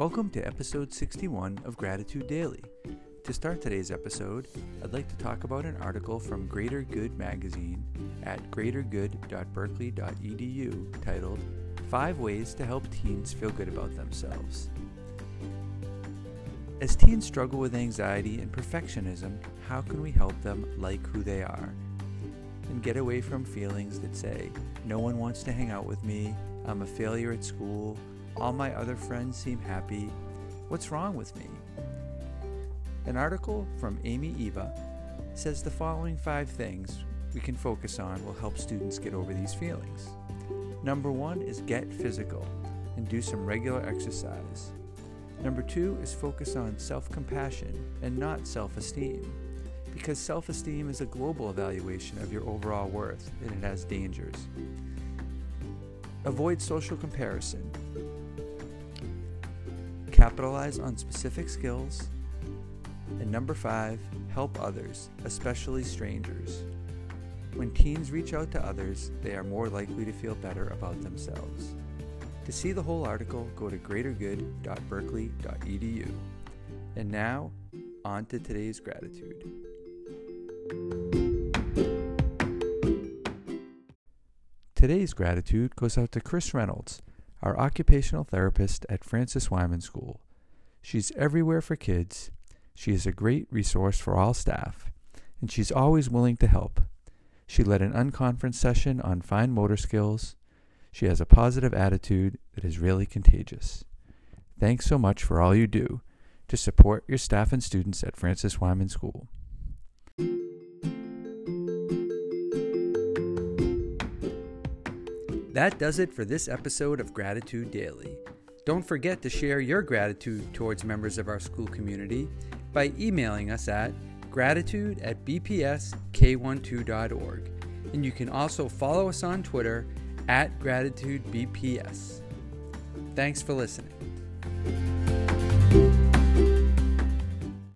Welcome to episode 61 of Gratitude Daily. To start today's episode, I'd like to talk about an article from Greater Good magazine at greatergood.berkeley.edu titled Five Ways to Help Teens Feel Good About Themselves. As teens struggle with anxiety and perfectionism, how can we help them like who they are? And get away from feelings that say, no one wants to hang out with me, I'm a failure at school, all my other friends seem happy. What's wrong with me? An article from Amy Eva says the following five things we can focus on will help students get over these feelings. Number one is get physical and do some regular exercise. Number two is focus on self compassion and not self esteem, because self esteem is a global evaluation of your overall worth and it has dangers. Avoid social comparison capitalize on specific skills. And number five, help others, especially strangers. When teens reach out to others, they are more likely to feel better about themselves. To see the whole article, go to greatergood.berkeley.edu. And now, on to today's gratitude. Today's gratitude goes out to Chris Reynolds our occupational therapist at Francis Wyman School. She's everywhere for kids. She is a great resource for all staff, and she's always willing to help. She led an unconference session on fine motor skills. She has a positive attitude that is really contagious. Thanks so much for all you do to support your staff and students at Francis Wyman School. That does it for this episode of Gratitude Daily. Don't forget to share your gratitude towards members of our school community by emailing us at gratitude at bpsk12.org. And you can also follow us on Twitter at gratitudebps. Thanks for listening.